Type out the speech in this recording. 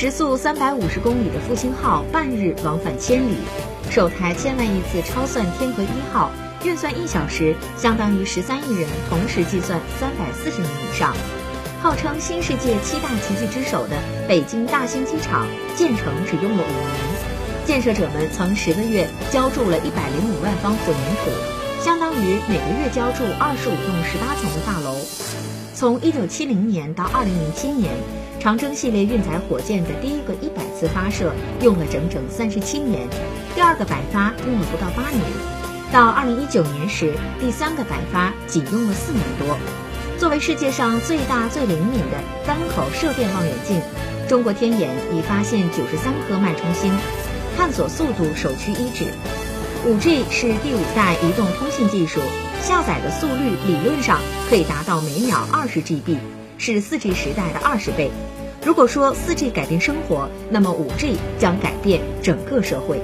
时速三百五十公里的复兴号半日往返千里，首台千万亿次超算天河一号运算一小时相当于十三亿人同时计算三百四十年以上。号称新世界七大奇迹之首的北京大兴机场建成只用了五年，建设者们曾十个月浇筑了一百零五万方混凝土，相当于每个月浇筑二十五栋十八层的大楼。从一九七零年到二零零七年，长征系列运载火箭的第一个一百次发射用了整整三十七年，第二个百发用了不到八年，到二零一九年时，第三个百发仅用了四年多。作为世界上最大最灵敏的单口射电望远镜，中国天眼已发现九十三颗脉冲星，探索速度首屈一指。五 G 是第五代移动通信技术，下载的速率理论上可以达到每秒二十 GB，是四 G 时代的二十倍。如果说四 G 改变生活，那么五 G 将改变整个社会。